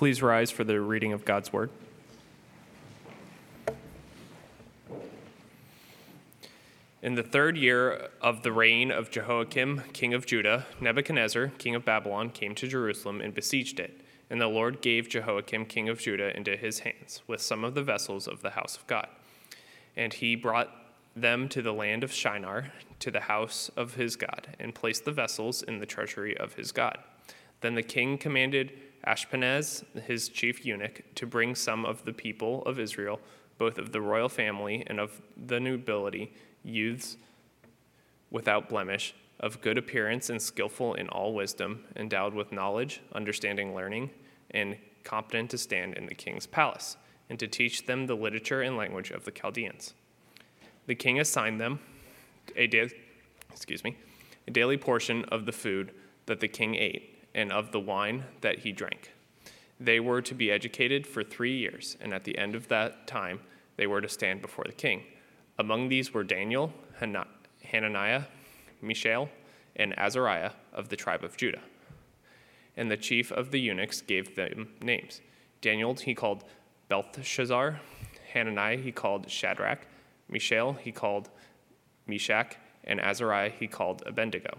Please rise for the reading of God's word. In the third year of the reign of Jehoiakim, king of Judah, Nebuchadnezzar, king of Babylon, came to Jerusalem and besieged it. And the Lord gave Jehoiakim, king of Judah, into his hands, with some of the vessels of the house of God. And he brought them to the land of Shinar, to the house of his God, and placed the vessels in the treasury of his God. Then the king commanded Ashpenaz, his chief eunuch, to bring some of the people of Israel, both of the royal family and of the nobility, youths without blemish, of good appearance and skillful in all wisdom, endowed with knowledge, understanding, learning, and competent to stand in the king's palace, and to teach them the literature and language of the Chaldeans. The king assigned them a day, excuse me, a daily portion of the food that the king ate and of the wine that he drank. They were to be educated for three years, and at the end of that time, they were to stand before the king. Among these were Daniel, Hananiah, Mishael, and Azariah of the tribe of Judah. And the chief of the eunuchs gave them names. Daniel he called Belteshazzar, Hananiah he called Shadrach, Mishael he called Meshach, and Azariah he called Abednego.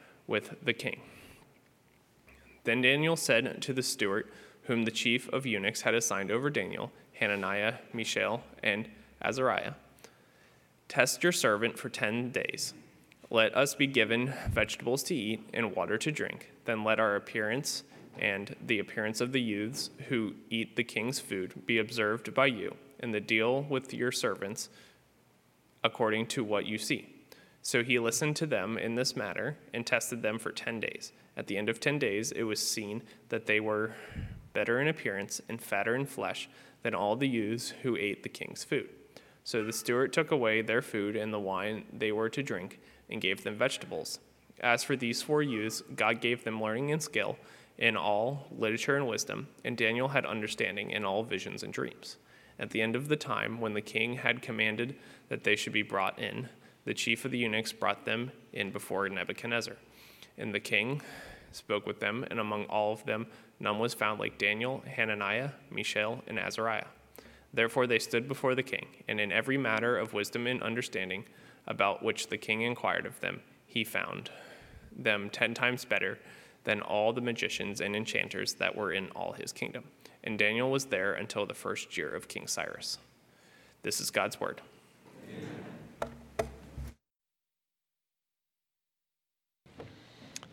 with the king. Then Daniel said to the steward, whom the chief of eunuchs had assigned over Daniel, Hananiah, Mishael, and Azariah, Test your servant for ten days. Let us be given vegetables to eat and water to drink. Then let our appearance and the appearance of the youths who eat the king's food be observed by you, and the deal with your servants according to what you see. So he listened to them in this matter and tested them for 10 days. At the end of 10 days, it was seen that they were better in appearance and fatter in flesh than all the youths who ate the king's food. So the steward took away their food and the wine they were to drink and gave them vegetables. As for these four youths, God gave them learning and skill in all literature and wisdom, and Daniel had understanding in all visions and dreams. At the end of the time, when the king had commanded that they should be brought in, the chief of the eunuchs brought them in before Nebuchadnezzar. And the king spoke with them, and among all of them, none was found like Daniel, Hananiah, Mishael, and Azariah. Therefore they stood before the king, and in every matter of wisdom and understanding about which the king inquired of them, he found them ten times better than all the magicians and enchanters that were in all his kingdom. And Daniel was there until the first year of King Cyrus. This is God's word.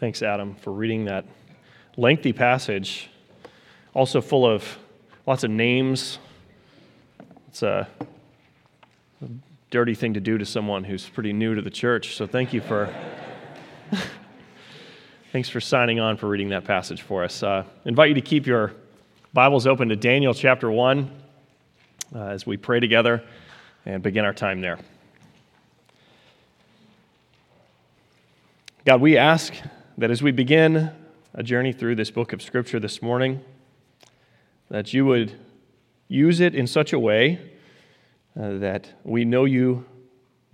Thanks, Adam, for reading that lengthy passage, also full of lots of names. It's a dirty thing to do to someone who's pretty new to the church. So thank you for thanks for signing on for reading that passage for us. Uh, invite you to keep your Bibles open to Daniel chapter one uh, as we pray together and begin our time there. God, we ask that as we begin a journey through this book of Scripture this morning, that you would use it in such a way uh, that we know you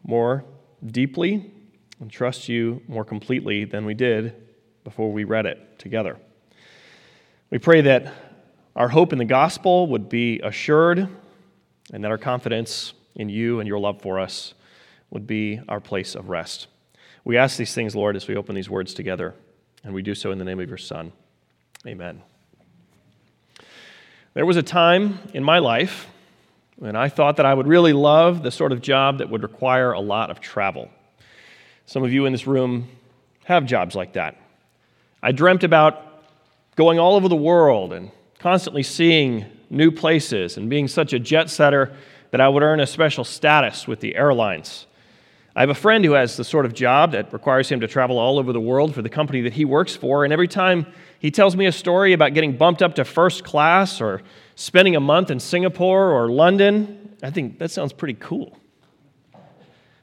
more deeply and trust you more completely than we did before we read it together. We pray that our hope in the gospel would be assured and that our confidence in you and your love for us would be our place of rest. We ask these things, Lord, as we open these words together, and we do so in the name of your Son. Amen. There was a time in my life when I thought that I would really love the sort of job that would require a lot of travel. Some of you in this room have jobs like that. I dreamt about going all over the world and constantly seeing new places and being such a jet setter that I would earn a special status with the airlines. I have a friend who has the sort of job that requires him to travel all over the world for the company that he works for, and every time he tells me a story about getting bumped up to first class or spending a month in Singapore or London. I think that sounds pretty cool.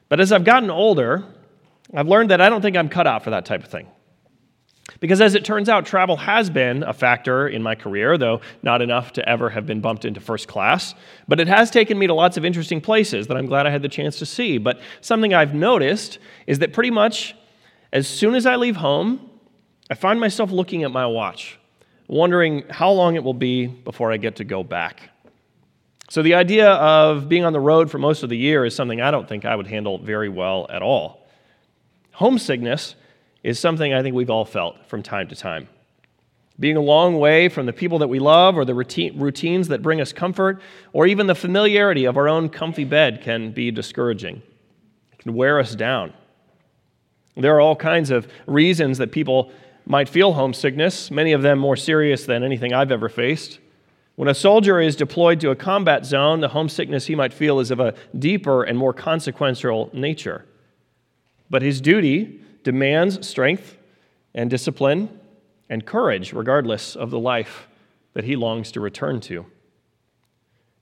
But as I've gotten older, I've learned that I don't think I'm cut out for that type of thing. Because as it turns out, travel has been a factor in my career, though not enough to ever have been bumped into first class. But it has taken me to lots of interesting places that I'm glad I had the chance to see. But something I've noticed is that pretty much as soon as I leave home, I find myself looking at my watch, wondering how long it will be before I get to go back. So the idea of being on the road for most of the year is something I don't think I would handle very well at all. Homesickness is something I think we've all felt from time to time. Being a long way from the people that we love, or the routines that bring us comfort, or even the familiarity of our own comfy bed can be discouraging. It can wear us down. There are all kinds of reasons that people might feel homesickness, many of them more serious than anything I've ever faced. When a soldier is deployed to a combat zone, the homesickness he might feel is of a deeper and more consequential nature. But his duty demands strength and discipline and courage, regardless of the life that he longs to return to.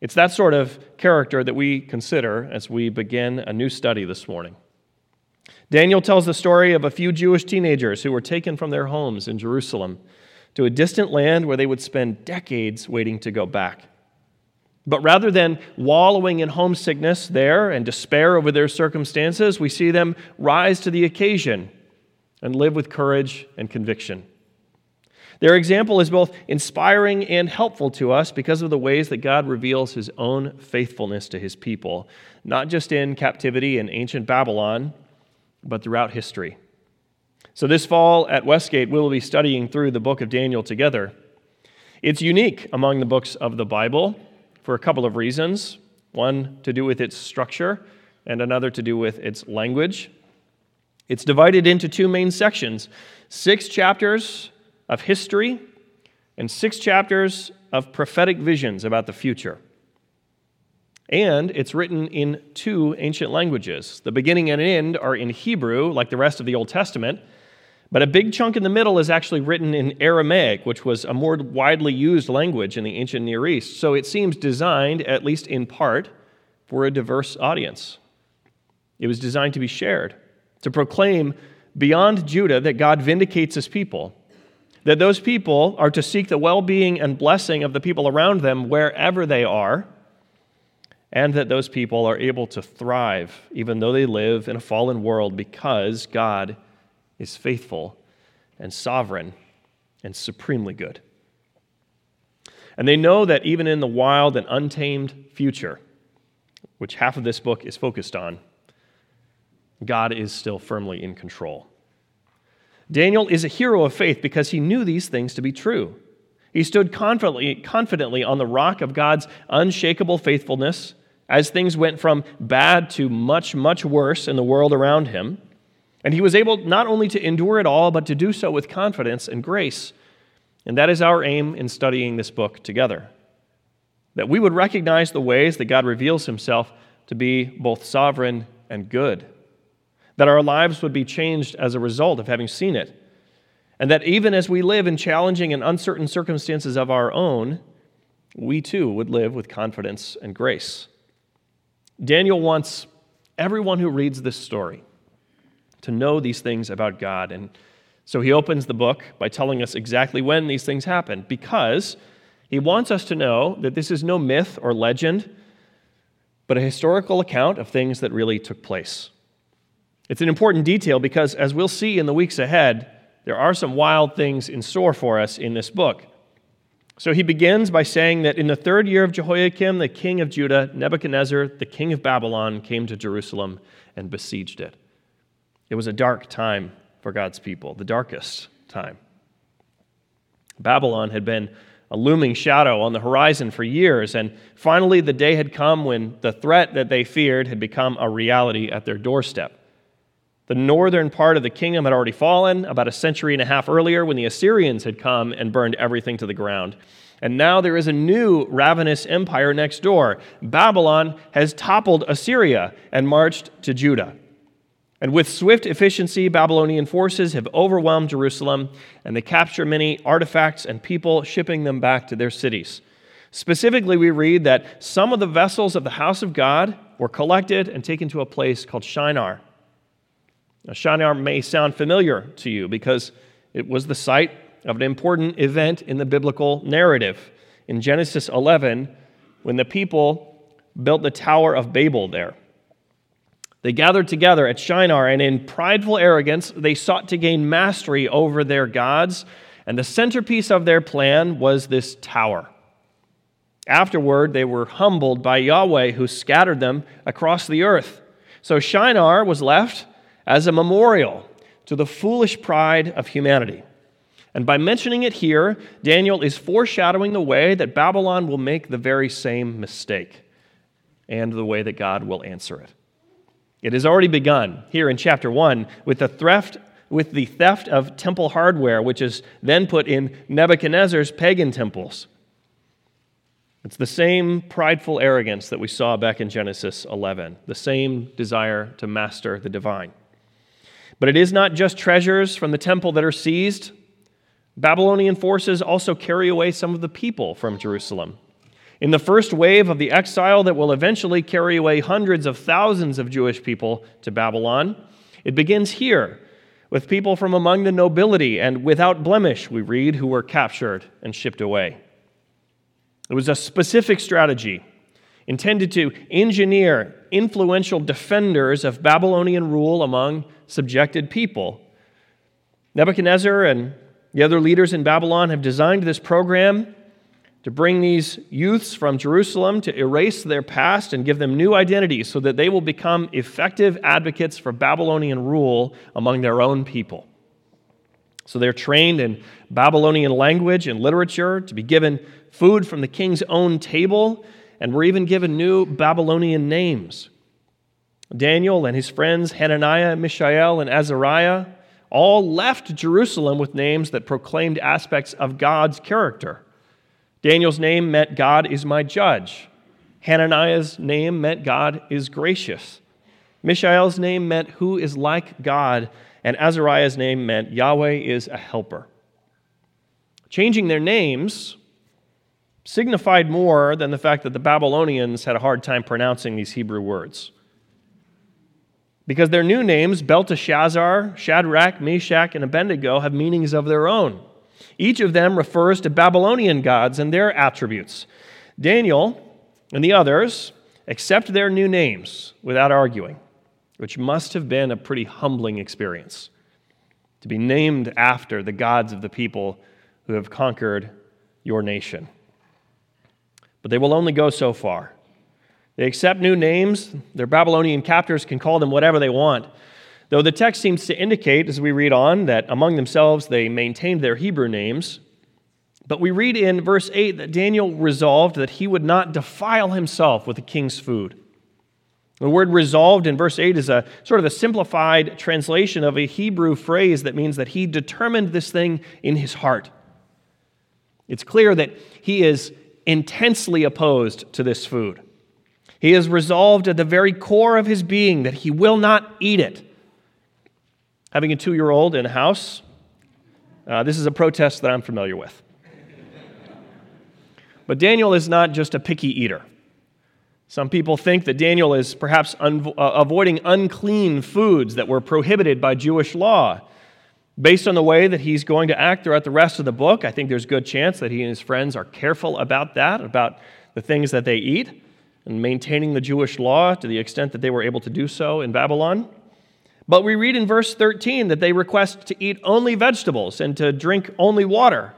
It's that sort of character that we consider as we begin a new study this morning. Daniel tells the story of a few Jewish teenagers who were taken from their homes in Jerusalem to a distant land where they would spend decades waiting to go back. But rather than wallowing in homesickness there and despair over their circumstances, we see them rise to the occasion and live with courage and conviction. Their example is both inspiring and helpful to us because of the ways that God reveals his own faithfulness to his people, not just in captivity in ancient Babylon, but throughout history. So, this fall at Westgate, we'll be studying through the book of Daniel together. It's unique among the books of the Bible for a couple of reasons one to do with its structure, and another to do with its language. It's divided into two main sections six chapters of history and six chapters of prophetic visions about the future. And it's written in two ancient languages. The beginning and end are in Hebrew, like the rest of the Old Testament, but a big chunk in the middle is actually written in Aramaic, which was a more widely used language in the ancient Near East. So it seems designed, at least in part, for a diverse audience. It was designed to be shared, to proclaim beyond Judah that God vindicates his people, that those people are to seek the well being and blessing of the people around them wherever they are, and that those people are able to thrive even though they live in a fallen world because God is faithful and sovereign and supremely good. And they know that even in the wild and untamed future, which half of this book is focused on, God is still firmly in control. Daniel is a hero of faith because he knew these things to be true. He stood confidently, confidently on the rock of God's unshakable faithfulness as things went from bad to much, much worse in the world around him. And he was able not only to endure it all, but to do so with confidence and grace. And that is our aim in studying this book together. That we would recognize the ways that God reveals himself to be both sovereign and good. That our lives would be changed as a result of having seen it. And that even as we live in challenging and uncertain circumstances of our own, we too would live with confidence and grace. Daniel wants everyone who reads this story to know these things about God. And so he opens the book by telling us exactly when these things happened because he wants us to know that this is no myth or legend, but a historical account of things that really took place. It's an important detail because, as we'll see in the weeks ahead, there are some wild things in store for us in this book. So he begins by saying that in the third year of Jehoiakim, the king of Judah, Nebuchadnezzar, the king of Babylon, came to Jerusalem and besieged it. It was a dark time for God's people, the darkest time. Babylon had been a looming shadow on the horizon for years, and finally the day had come when the threat that they feared had become a reality at their doorstep. The northern part of the kingdom had already fallen about a century and a half earlier when the Assyrians had come and burned everything to the ground. And now there is a new ravenous empire next door. Babylon has toppled Assyria and marched to Judah. And with swift efficiency, Babylonian forces have overwhelmed Jerusalem, and they capture many artifacts and people, shipping them back to their cities. Specifically, we read that some of the vessels of the house of God were collected and taken to a place called Shinar. Now, Shinar may sound familiar to you because it was the site of an important event in the biblical narrative. In Genesis 11, when the people built the Tower of Babel there. They gathered together at Shinar, and in prideful arrogance, they sought to gain mastery over their gods. And the centerpiece of their plan was this tower. Afterward, they were humbled by Yahweh, who scattered them across the earth. So Shinar was left as a memorial to the foolish pride of humanity. And by mentioning it here, Daniel is foreshadowing the way that Babylon will make the very same mistake and the way that God will answer it. It has already begun here in chapter 1 with the theft with the theft of temple hardware which is then put in Nebuchadnezzar's pagan temples. It's the same prideful arrogance that we saw back in Genesis 11, the same desire to master the divine. But it is not just treasures from the temple that are seized. Babylonian forces also carry away some of the people from Jerusalem. In the first wave of the exile that will eventually carry away hundreds of thousands of Jewish people to Babylon, it begins here with people from among the nobility and without blemish, we read, who were captured and shipped away. It was a specific strategy intended to engineer influential defenders of Babylonian rule among subjected people. Nebuchadnezzar and the other leaders in Babylon have designed this program to bring these youths from Jerusalem to erase their past and give them new identities so that they will become effective advocates for Babylonian rule among their own people. So they're trained in Babylonian language and literature to be given food from the king's own table, and were even given new Babylonian names. Daniel and his friends Hananiah, Mishael, and Azariah all left Jerusalem with names that proclaimed aspects of God's character. Daniel's name meant God is my judge. Hananiah's name meant God is gracious. Mishael's name meant who is like God, and Azariah's name meant Yahweh is a helper. Changing their names signified more than the fact that the Babylonians had a hard time pronouncing these Hebrew words. Because their new names, Belteshazzar, Shadrach, Meshach, and Abednego, have meanings of their own. Each of them refers to Babylonian gods and their attributes. Daniel and the others accept their new names without arguing, which must have been a pretty humbling experience to be named after the gods of the people who have conquered your nation. But they will only go so far. They accept new names. Their Babylonian captors can call them whatever they want. Though the text seems to indicate, as we read on, that among themselves they maintained their Hebrew names. But we read in verse 8 that Daniel resolved that he would not defile himself with the king's food. The word resolved in verse 8 is a sort of a simplified translation of a Hebrew phrase that means that he determined this thing in his heart. It's clear that he is intensely opposed to this food. He is resolved at the very core of his being that he will not eat it. Having a two year old in a house, uh, this is a protest that I'm familiar with. but Daniel is not just a picky eater. Some people think that Daniel is perhaps uh, avoiding unclean foods that were prohibited by Jewish law. Based on the way that he's going to act throughout the rest of the book, I think there's good chance that he and his friends are careful about that, about the things that they eat, and maintaining the Jewish law to the extent that they were able to do so in Babylon. But we read in verse 13 that they request to eat only vegetables and to drink only water.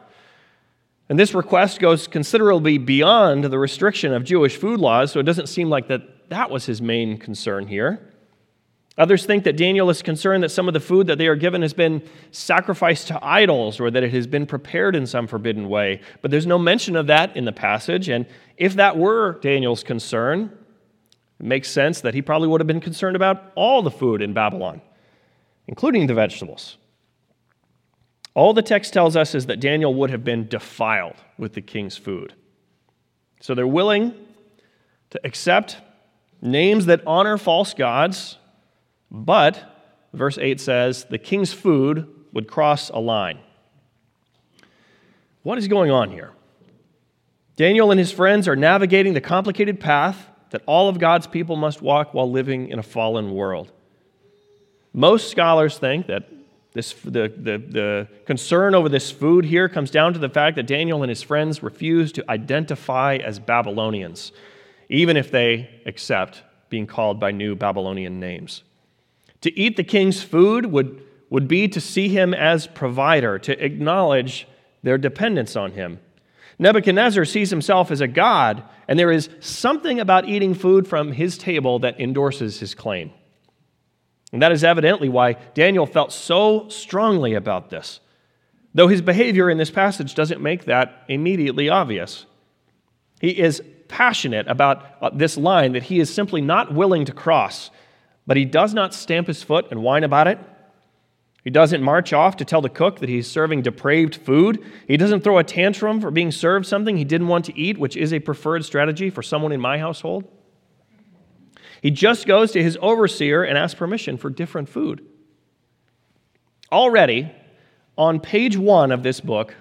And this request goes considerably beyond the restriction of Jewish food laws, so it doesn't seem like that, that was his main concern here. Others think that Daniel is concerned that some of the food that they are given has been sacrificed to idols or that it has been prepared in some forbidden way. But there's no mention of that in the passage. And if that were Daniel's concern, it makes sense that he probably would have been concerned about all the food in Babylon, including the vegetables. All the text tells us is that Daniel would have been defiled with the king's food. So they're willing to accept names that honor false gods, but verse 8 says, the king's food would cross a line. What is going on here? Daniel and his friends are navigating the complicated path that all of God's people must walk while living in a fallen world. Most scholars think that this, the, the, the concern over this food here comes down to the fact that Daniel and his friends refuse to identify as Babylonians, even if they accept being called by new Babylonian names. To eat the king's food would, would be to see him as provider, to acknowledge their dependence on him. Nebuchadnezzar sees himself as a god, and there is something about eating food from his table that endorses his claim. And that is evidently why Daniel felt so strongly about this, though his behavior in this passage doesn't make that immediately obvious. He is passionate about uh, this line that he is simply not willing to cross, but he does not stamp his foot and whine about it. He doesn't march off to tell the cook that he's serving depraved food. He doesn't throw a tantrum for being served something he didn't want to eat, which is a preferred strategy for someone in my household. He just goes to his overseer and asks permission for different food. Already, on page one of this book,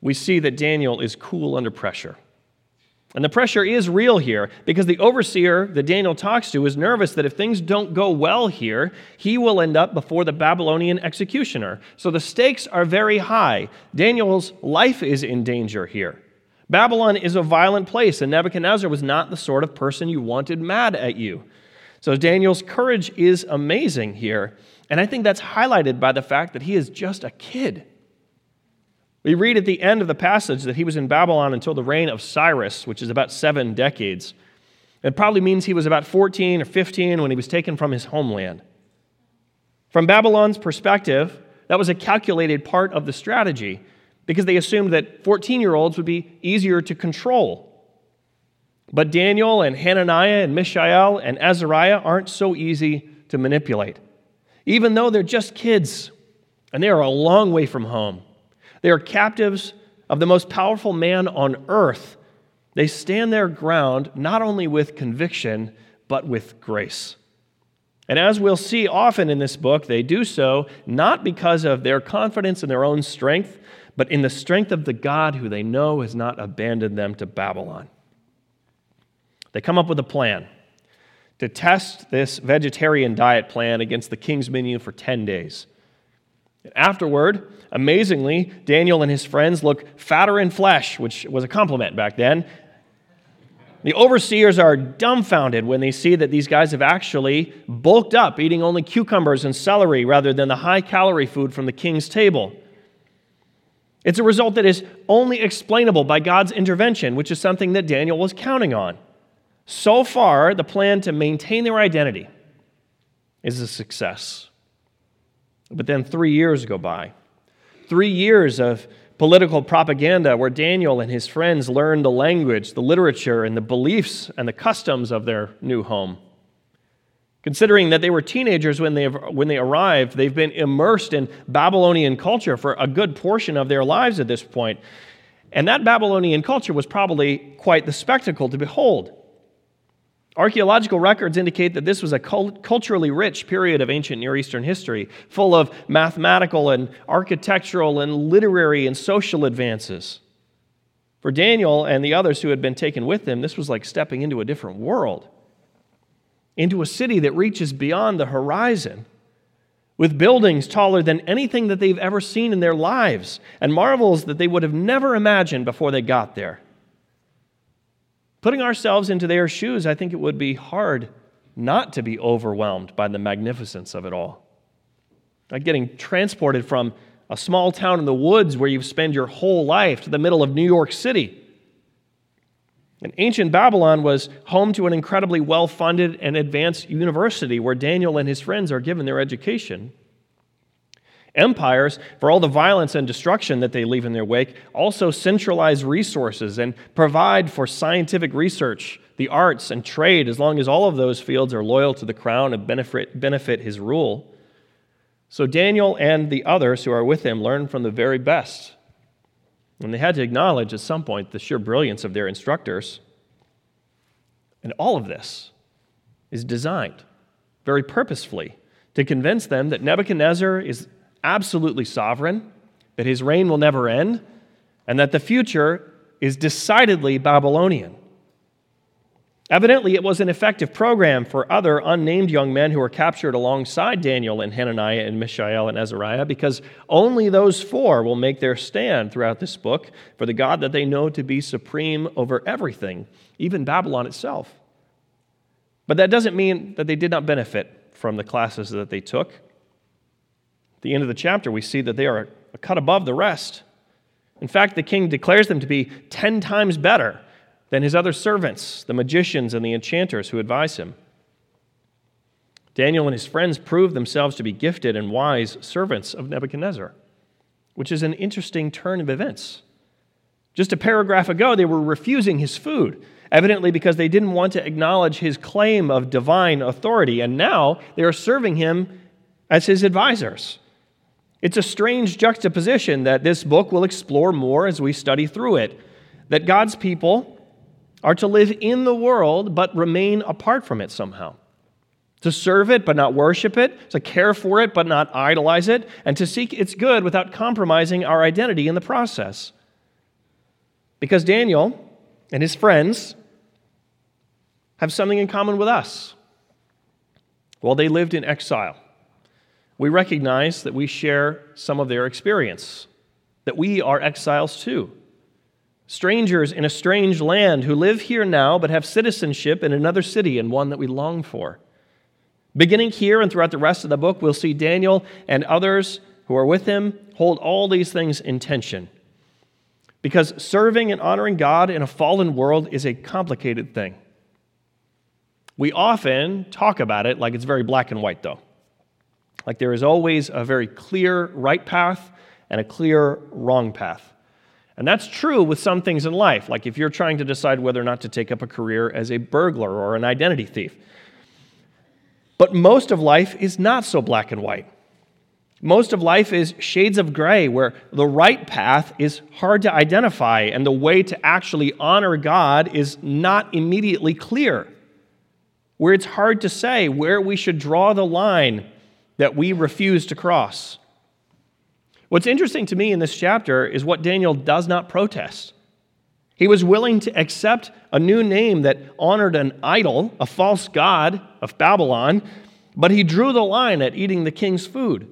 we see that Daniel is cool under pressure. And the pressure is real here because the overseer that Daniel talks to is nervous that if things don't go well here, he will end up before the Babylonian executioner. So the stakes are very high. Daniel's life is in danger here. Babylon is a violent place, and Nebuchadnezzar was not the sort of person you wanted mad at you. So Daniel's courage is amazing here. And I think that's highlighted by the fact that he is just a kid. We read at the end of the passage that he was in Babylon until the reign of Cyrus, which is about seven decades. It probably means he was about 14 or 15 when he was taken from his homeland. From Babylon's perspective, that was a calculated part of the strategy because they assumed that 14 year olds would be easier to control. But Daniel and Hananiah and Mishael and Azariah aren't so easy to manipulate. Even though they're just kids and they are a long way from home, they are captives of the most powerful man on earth. They stand their ground not only with conviction, but with grace. And as we'll see often in this book, they do so not because of their confidence in their own strength, but in the strength of the God who they know has not abandoned them to Babylon. They come up with a plan to test this vegetarian diet plan against the king's menu for 10 days. Afterward, amazingly, Daniel and his friends look fatter in flesh, which was a compliment back then. The overseers are dumbfounded when they see that these guys have actually bulked up, eating only cucumbers and celery rather than the high calorie food from the king's table. It's a result that is only explainable by God's intervention, which is something that Daniel was counting on. So far, the plan to maintain their identity is a success. But then three years go by. Three years of political propaganda where Daniel and his friends learned the language, the literature, and the beliefs and the customs of their new home. Considering that they were teenagers when they, when they arrived, they've been immersed in Babylonian culture for a good portion of their lives at this point. And that Babylonian culture was probably quite the spectacle to behold. Archaeological records indicate that this was a culturally rich period of ancient Near Eastern history, full of mathematical and architectural and literary and social advances. For Daniel and the others who had been taken with him, this was like stepping into a different world into a city that reaches beyond the horizon with buildings taller than anything that they've ever seen in their lives and marvels that they would have never imagined before they got there. Putting ourselves into their shoes, I think it would be hard not to be overwhelmed by the magnificence of it all. Like getting transported from a small town in the woods where you've spent your whole life to the middle of New York City and ancient Babylon was home to an incredibly well funded and advanced university where Daniel and his friends are given their education. Empires, for all the violence and destruction that they leave in their wake, also centralize resources and provide for scientific research, the arts, and trade, as long as all of those fields are loyal to the crown and benefit, benefit his rule. So Daniel and the others who are with him learn from the very best and they had to acknowledge at some point the sheer brilliance of their instructors. And all of this is designed very purposefully to convince them that Nebuchadnezzar is absolutely sovereign, that his reign will never end, and that the future is decidedly Babylonian. Evidently, it was an effective program for other unnamed young men who were captured alongside Daniel and Hananiah and Mishael and Azariah, because only those four will make their stand throughout this book for the God that they know to be supreme over everything, even Babylon itself. But that doesn't mean that they did not benefit from the classes that they took. At the end of the chapter, we see that they are cut above the rest. In fact, the king declares them to be 10 times better than his other servants, the magicians and the enchanters who advise him. Daniel and his friends prove themselves to be gifted and wise servants of Nebuchadnezzar, which is an interesting turn of events. Just a paragraph ago, they were refusing his food, evidently because they didn't want to acknowledge his claim of divine authority, and now they are serving him as his advisors. It's a strange juxtaposition that this book will explore more as we study through it. That God's people are to live in the world but remain apart from it somehow. To serve it but not worship it, to care for it but not idolize it, and to seek its good without compromising our identity in the process. Because Daniel and his friends have something in common with us. Well, they lived in exile. We recognize that we share some of their experience, that we are exiles too strangers in a strange land who live here now but have citizenship in another city and one that we long for. Beginning here and throughout the rest of the book, we'll see Daniel and others who are with him hold all these things in tension. Because serving and honoring God in a fallen world is a complicated thing. We often talk about it like it's very black and white, though. Like there is always a very clear right path and a clear wrong path. And that's true with some things in life, like if you're trying to decide whether or not to take up a career as a burglar or an identity thief. But most of life is not so black and white. Most of life is shades of gray, where the right path is hard to identify and the way to actually honor God is not immediately clear. Where it's hard to say where we should draw the line that we refuse to cross. What's interesting to me in this chapter is what Daniel does not protest. He was willing to accept a new name that honored an idol, a false god of Babylon, but he drew the line at eating the king's food.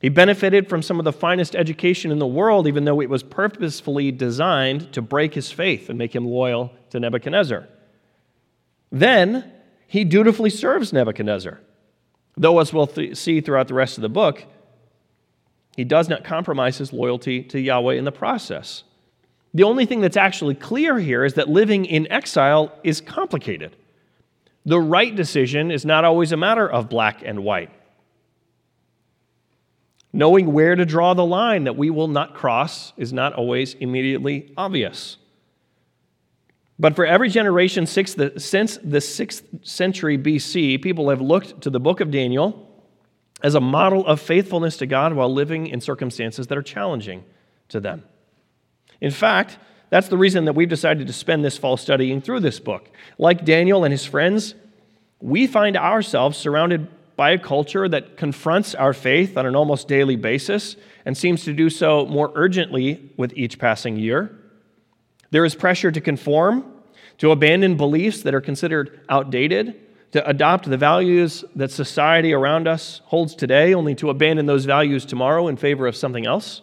He benefited from some of the finest education in the world, even though it was purposefully designed to break his faith and make him loyal to Nebuchadnezzar. Then he dutifully serves Nebuchadnezzar. Though, as we'll th- see throughout the rest of the book, he does not compromise his loyalty to Yahweh in the process. The only thing that's actually clear here is that living in exile is complicated. The right decision is not always a matter of black and white. Knowing where to draw the line that we will not cross is not always immediately obvious. But for every generation since the 6th century BC, people have looked to the book of Daniel as a model of faithfulness to God while living in circumstances that are challenging to them. In fact, that's the reason that we've decided to spend this fall studying through this book. Like Daniel and his friends, we find ourselves surrounded by a culture that confronts our faith on an almost daily basis and seems to do so more urgently with each passing year. There is pressure to conform, to abandon beliefs that are considered outdated, to adopt the values that society around us holds today, only to abandon those values tomorrow in favor of something else.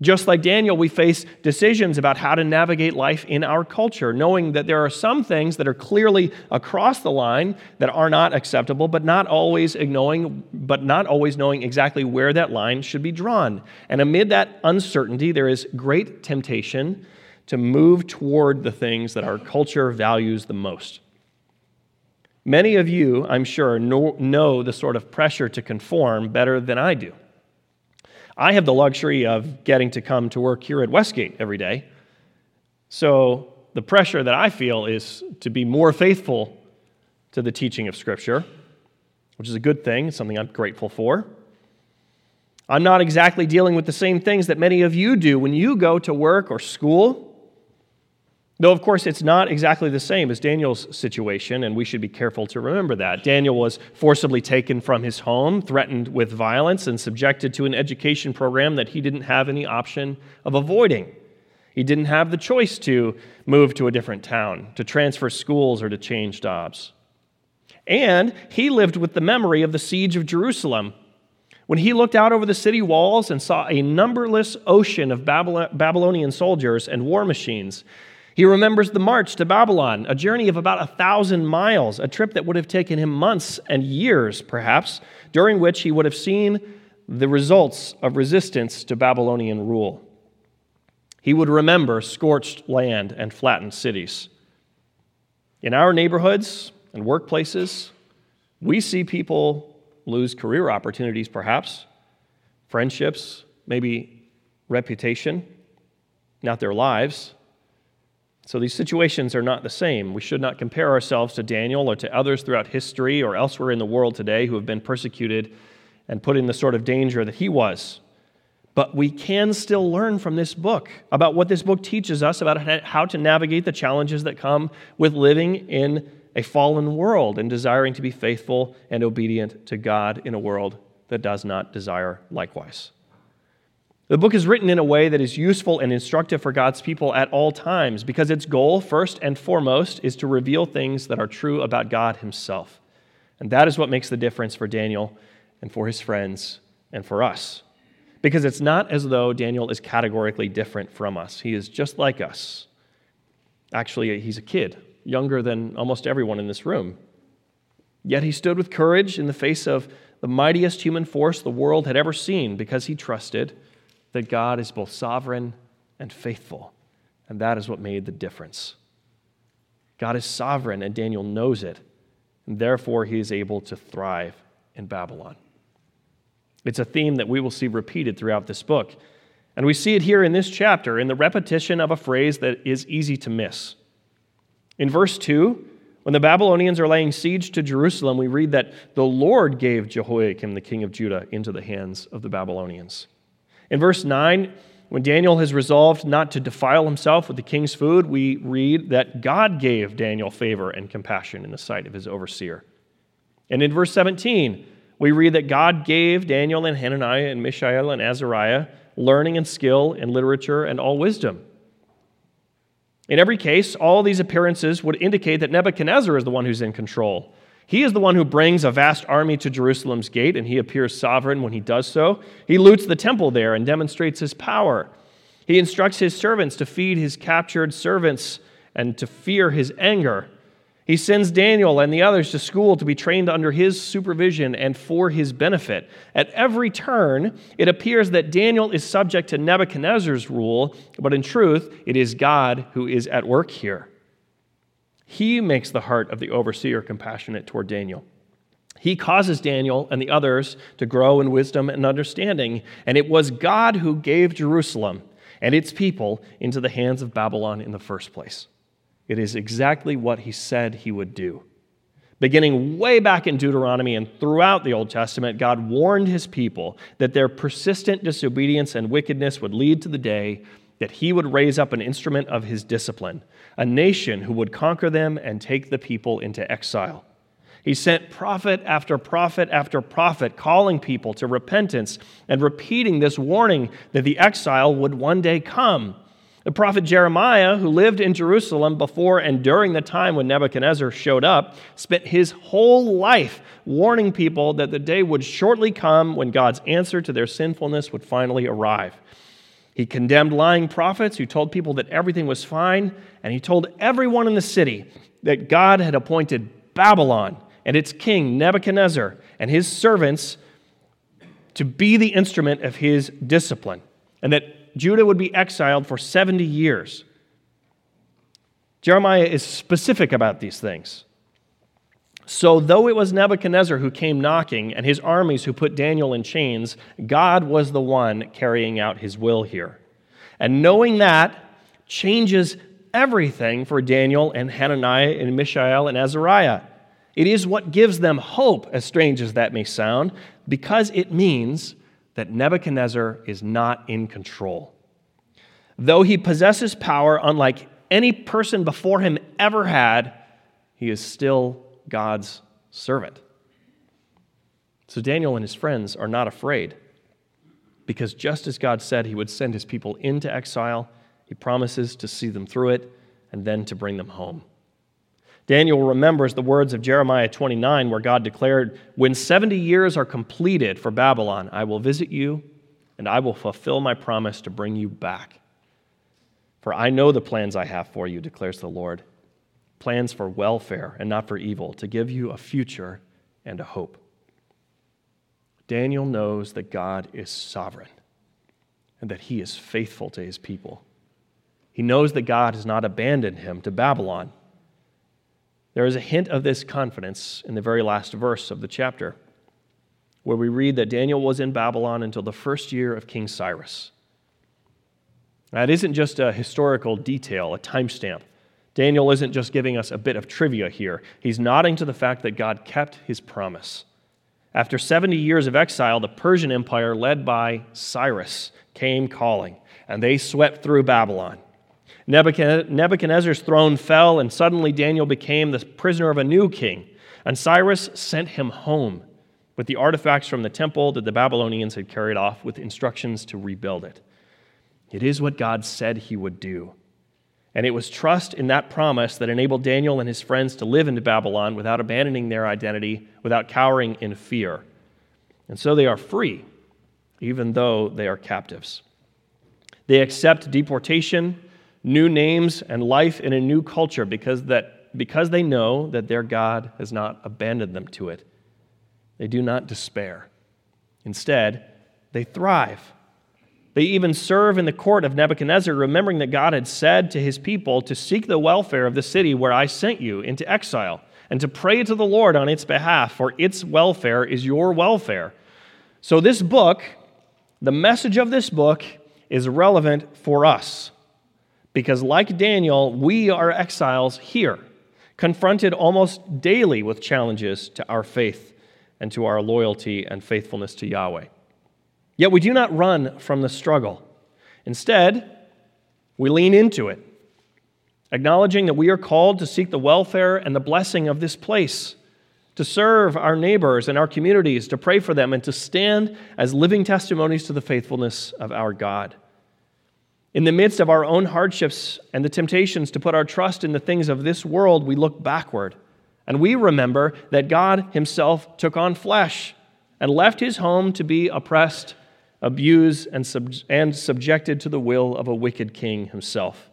Just like Daniel, we face decisions about how to navigate life in our culture, knowing that there are some things that are clearly across the line that are not acceptable, but not always ignoring, but not always knowing exactly where that line should be drawn. And amid that uncertainty, there is great temptation to move toward the things that our culture values the most. Many of you, I'm sure, know, the sort of pressure to conform better than I do. I have the luxury of getting to come to work here at Westgate every day. So the pressure that I feel is to be more faithful to the teaching of Scripture, which is a good thing, something I'm grateful for. I'm not exactly dealing with the same things that many of you do when you go to work or school. Though, of course, it's not exactly the same as Daniel's situation, and we should be careful to remember that. Daniel was forcibly taken from his home, threatened with violence, and subjected to an education program that he didn't have any option of avoiding. He didn't have the choice to move to a different town, to transfer schools, or to change jobs. And he lived with the memory of the siege of Jerusalem. When he looked out over the city walls and saw a numberless ocean of Babylonian soldiers and war machines, he remembers the march to Babylon, a journey of about a thousand miles, a trip that would have taken him months and years, perhaps, during which he would have seen the results of resistance to Babylonian rule. He would remember scorched land and flattened cities. In our neighborhoods and workplaces, we see people lose career opportunities, perhaps, friendships, maybe reputation, not their lives. So these situations are not the same. We should not compare ourselves to Daniel or to others throughout history or elsewhere in the world today who have been persecuted and put in the sort of danger that he was. But we can still learn from this book about what this book teaches us about how to navigate the challenges that come with living in a fallen world and desiring to be faithful and obedient to God in a world that does not desire likewise. The book is written in a way that is useful and instructive for God's people at all times because its goal, first and foremost, is to reveal things that are true about God Himself. And that is what makes the difference for Daniel and for his friends and for us. Because it's not as though Daniel is categorically different from us, he is just like us. Actually, he's a kid, younger than almost everyone in this room. Yet he stood with courage in the face of the mightiest human force the world had ever seen because he trusted that God is both sovereign and faithful. And that is what made the difference. God is sovereign, and Daniel knows it. And therefore, he is able to thrive in Babylon. It's a theme that we will see repeated throughout this book. And we see it here in this chapter in the repetition of a phrase that is easy to miss. In verse 2, when the Babylonians are laying siege to Jerusalem, we read that the Lord gave Jehoiakim, the king of Judah, into the hands of the Babylonians. In verse 9, when Daniel has resolved not to defile himself with the king's food, we read that God gave Daniel favor and compassion in the sight of his overseer. And in verse 17, we read that God gave Daniel and Hananiah and Mishael and Azariah learning and skill in literature and all wisdom. In every case, all these appearances would indicate that Nebuchadnezzar is the one who's in control. He is the one who brings a vast army to Jerusalem's gate, and he appears sovereign when he does so. He loots the temple there and demonstrates his power. He instructs his servants to feed his captured servants and to fear his anger. He sends Daniel and the others to school to be trained under his supervision and for his benefit. At every turn, it appears that Daniel is subject to Nebuchadnezzar's rule, but in truth, it is God who is at work here. He makes the heart of the overseer compassionate toward Daniel. He causes Daniel and the others to grow in wisdom and understanding, and it was God who gave Jerusalem and its people into the hands of Babylon in the first place. It is exactly what he said he would do. Beginning way back in Deuteronomy and throughout the Old Testament, God warned his people that their persistent disobedience and wickedness would lead to the day that he would raise up an instrument of his discipline, a nation who would conquer them and take the people into exile. He sent prophet after prophet after prophet, calling people to repentance and repeating this warning that the exile would one day come. The prophet Jeremiah, who lived in Jerusalem before and during the time when Nebuchadnezzar showed up, spent his whole life warning people that the day would shortly come when God's answer to their sinfulness would finally arrive. He condemned lying prophets who told people that everything was fine, and he told everyone in the city that God had appointed Babylon and its king, Nebuchadnezzar, and his servants to be the instrument of his discipline, and that Judah would be exiled for 70 years. Jeremiah is specific about these things. So, though it was Nebuchadnezzar who came knocking and his armies who put Daniel in chains, God was the one carrying out his will here. And knowing that changes everything for Daniel and Hananiah and Mishael and Azariah. It is what gives them hope, as strange as that may sound, because it means that Nebuchadnezzar is not in control. Though he possesses power unlike any person before him ever had, he is still God's servant. So Daniel and his friends are not afraid because just as God said he would send his people into exile, he promises to see them through it and then to bring them home. Daniel remembers the words of Jeremiah 29, where God declared, When 70 years are completed for Babylon, I will visit you and I will fulfill my promise to bring you back. For I know the plans I have for you, declares the Lord plans for welfare and not for evil, to give you a future and a hope. Daniel knows that God is sovereign and that he is faithful to his people. He knows that God has not abandoned him to Babylon. There is a hint of this confidence in the very last verse of the chapter, where we read that Daniel was in Babylon until the first year of King Cyrus. That isn't just a historical detail, a timestamp. Daniel isn't just giving us a bit of trivia here. He's nodding to the fact that God kept his promise. After 70 years of exile, the Persian Empire, led by Cyrus, came calling, and they swept through Babylon. Nebuchadnezzar's throne fell, and suddenly Daniel became the prisoner of a new king. And Cyrus sent him home with the artifacts from the temple that the Babylonians had carried off with instructions to rebuild it. It is what God said he would do. And it was trust in that promise that enabled Daniel and his friends to live into Babylon without abandoning their identity, without cowering in fear. And so they are free, even though they are captives. They accept deportation new names and life in a new culture because, that, because they know that their God has not abandoned them to it. They do not despair. Instead, they thrive. They even serve in the court of Nebuchadnezzar, remembering that God had said to his people to seek the welfare of the city where I sent you into exile and to pray to the Lord on its behalf, for its welfare is your welfare. So, this book, the message of this book, is relevant for us. Because, like Daniel, we are exiles here, confronted almost daily with challenges to our faith and to our loyalty and faithfulness to Yahweh. Yet we do not run from the struggle. Instead, we lean into it, acknowledging that we are called to seek the welfare and the blessing of this place, to serve our neighbors and our communities, to pray for them, and to stand as living testimonies to the faithfulness of our God. In the midst of our own hardships and the temptations to put our trust in the things of this world, we look backward and we remember that God Himself took on flesh and left His home to be oppressed, abused, and, sub- and subjected to the will of a wicked king himself.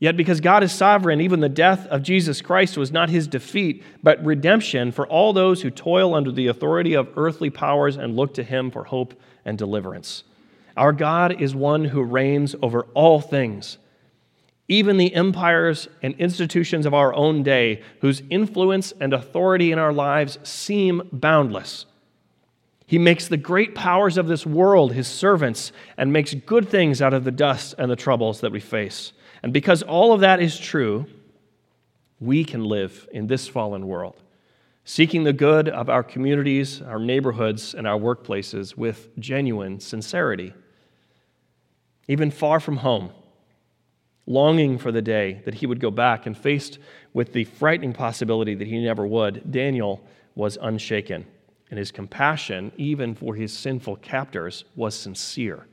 Yet, because God is sovereign, even the death of Jesus Christ was not his defeat, but redemption for all those who toil under the authority of earthly powers and look to him for hope and deliverance. Our God is one who reigns over all things, even the empires and institutions of our own day, whose influence and authority in our lives seem boundless. He makes the great powers of this world his servants and makes good things out of the dust and the troubles that we face. And because all of that is true, we can live in this fallen world, seeking the good of our communities, our neighborhoods, and our workplaces with genuine sincerity even far from home, longing for the day that he would go back and faced with the frightening possibility that he never would, Daniel was unshaken. And his compassion, even for his sinful captors, was sincere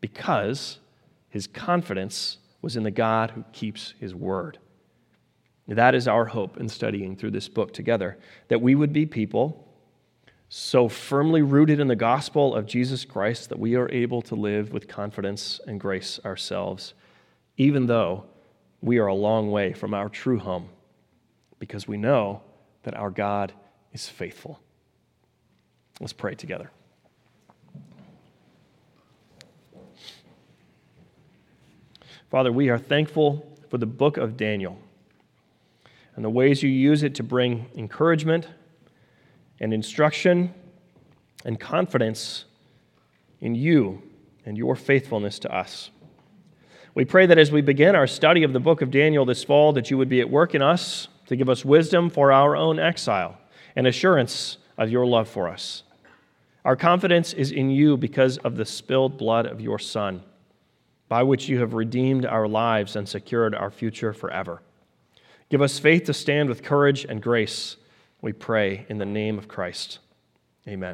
because his confidence was in the God who keeps his word. That is our hope in studying through this book together, that we would be people so firmly rooted in the gospel of Jesus Christ that we are able to live with confidence and grace ourselves, even though we are a long way from our true home, because we know that our God is faithful. Let's pray together. Father, we are thankful for the book of Daniel and the ways you use it to bring encouragement and instruction and confidence in you and your faithfulness to us. We pray that as we begin our study of the book of Daniel this fall, that you would be at work in us to give us wisdom for our own exile and assurance of your love for us. Our confidence is in you because of the spilled blood of your Son. by which you have redeemed our lives and secured our future forever. Give us faith to stand with courage and grace, we pray, in the name of Christ. Amen.